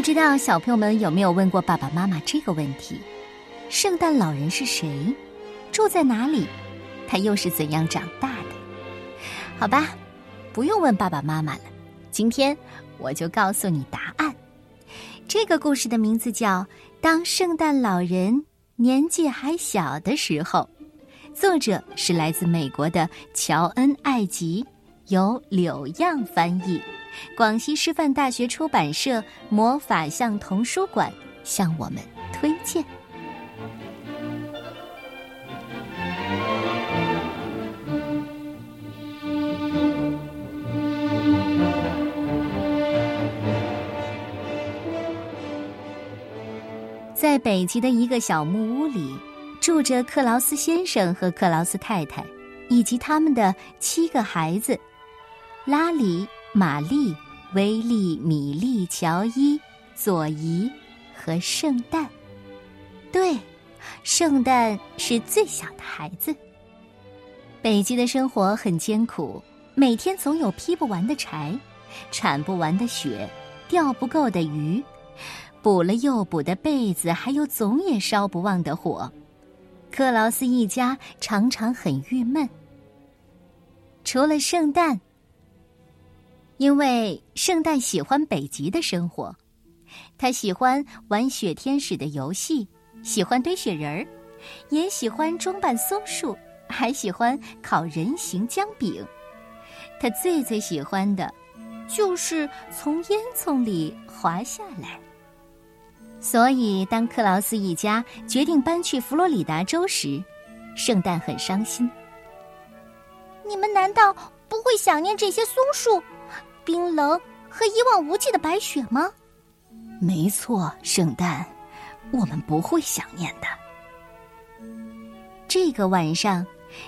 不知道小朋友们有没有问过爸爸妈妈这个问题：圣诞老人是谁？住在哪里？他又是怎样长大的？好吧，不用问爸爸妈妈了。今天我就告诉你答案。这个故事的名字叫《当圣诞老人年纪还小的时候》，作者是来自美国的乔恩·艾吉，由柳样翻译。广西师范大学出版社魔法象童书馆向我们推荐。在北极的一个小木屋里，住着克劳斯先生和克劳斯太太，以及他们的七个孩子：拉里。玛丽、威利、米莉、乔伊、佐伊和圣诞，对，圣诞是最小的孩子。北极的生活很艰苦，每天总有劈不完的柴，铲不完的雪，钓不够的鱼，补了又补的被子，还有总也烧不旺的火。克劳斯一家常常很郁闷。除了圣诞。因为圣诞喜欢北极的生活，他喜欢玩雪天使的游戏，喜欢堆雪人儿，也喜欢装扮松树，还喜欢烤人形姜饼。他最最喜欢的，就是从烟囱里滑下来。所以，当克劳斯一家决定搬去佛罗里达州时，圣诞很伤心。你们难道不会想念这些松树？冰冷和一望无际的白雪吗？没错，圣诞，我们不会想念的。这个晚上，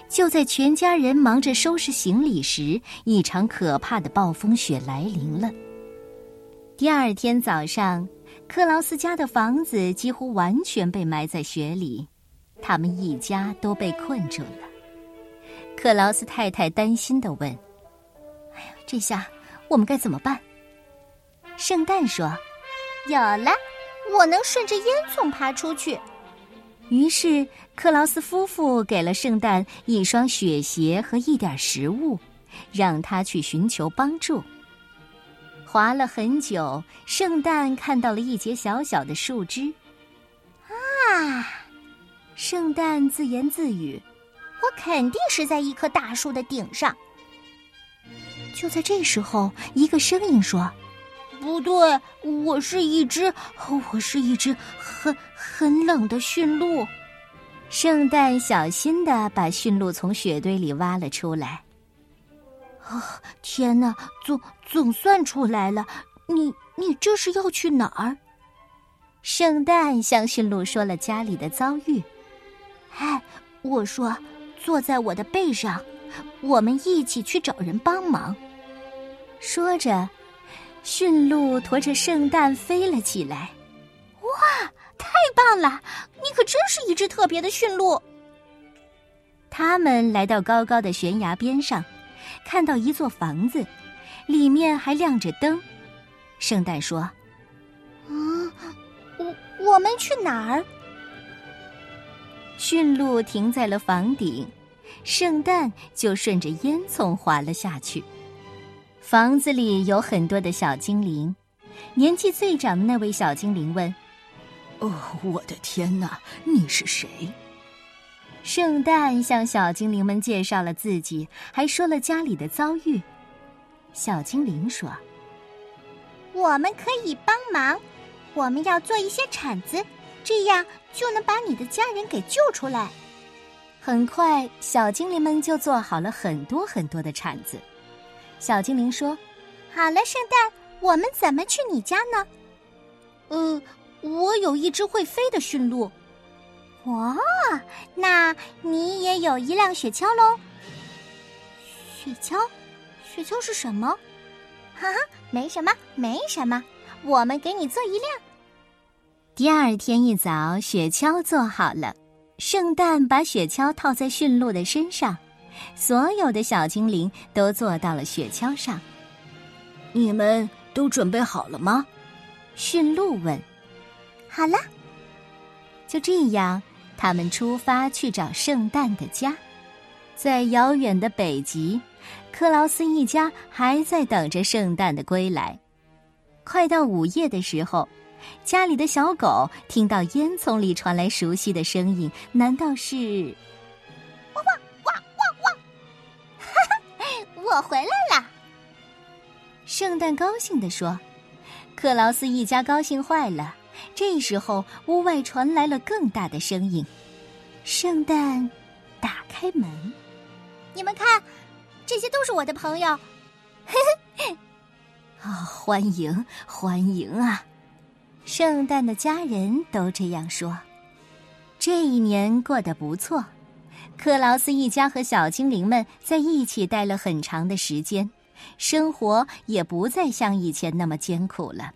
就在全家人忙着收拾行李时，一场可怕的暴风雪来临了。第二天早上，克劳斯家的房子几乎完全被埋在雪里，他们一家都被困住了。克劳斯太太担心的问：“哎呀，这下……”我们该怎么办？圣诞说：“有了，我能顺着烟囱爬出去。”于是克劳斯夫妇给了圣诞一双雪鞋和一点食物，让他去寻求帮助。滑了很久，圣诞看到了一截小小的树枝。啊！圣诞自言自语：“我肯定是在一棵大树的顶上。”就在这时候，一个声音说：“不对，我是一只，我是一只很很冷的驯鹿。”圣诞小心的把驯鹿从雪堆里挖了出来。啊，天哪，总总算出来了！你你这是要去哪儿？圣诞向驯鹿说了家里的遭遇。哎，我说，坐在我的背上。我们一起去找人帮忙。说着，驯鹿驮着圣诞飞了起来。哇，太棒了！你可真是一只特别的驯鹿。他们来到高高的悬崖边上，看到一座房子，里面还亮着灯。圣诞说：“嗯，我我们去哪儿？”驯鹿停在了房顶。圣诞就顺着烟囱滑了下去。房子里有很多的小精灵。年纪最长的那位小精灵问：“哦，我的天哪，你是谁？”圣诞向小精灵们介绍了自己，还说了家里的遭遇。小精灵说：“我们可以帮忙，我们要做一些铲子，这样就能把你的家人给救出来。”很快，小精灵们就做好了很多很多的铲子。小精灵说：“好了，圣诞，我们怎么去你家呢？”“呃，我有一只会飞的驯鹿。”“哇，那你也有一辆雪橇喽？”“雪橇？雪橇是什么？”“哈哈，没什么，没什么，我们给你做一辆。”第二天一早，雪橇做好了。圣诞把雪橇套在驯鹿的身上，所有的小精灵都坐到了雪橇上。你们都准备好了吗？驯鹿问：“好了。”就这样，他们出发去找圣诞的家。在遥远的北极，克劳斯一家还在等着圣诞的归来。快到午夜的时候，家里的小狗听到烟囱里传来熟悉的声音，难道是？我回来了！圣诞高兴地说。克劳斯一家高兴坏了。这时候，屋外传来了更大的声音。圣诞打开门，你们看，这些都是我的朋友。嘿嘿，啊，欢迎欢迎啊！圣诞的家人都这样说。这一年过得不错，克劳斯一家和小精灵们在一起待了很长的时间，生活也不再像以前那么艰苦了。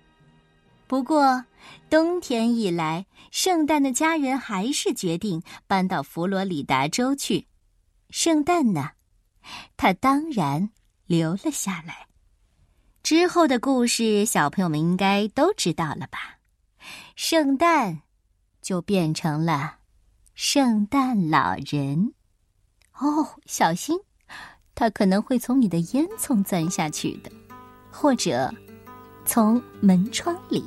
不过，冬天一来，圣诞的家人还是决定搬到佛罗里达州去。圣诞呢，他当然留了下来。之后的故事，小朋友们应该都知道了吧？圣诞就变成了圣诞老人。哦，小心，他可能会从你的烟囱钻下去的，或者。从门窗里。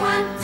One.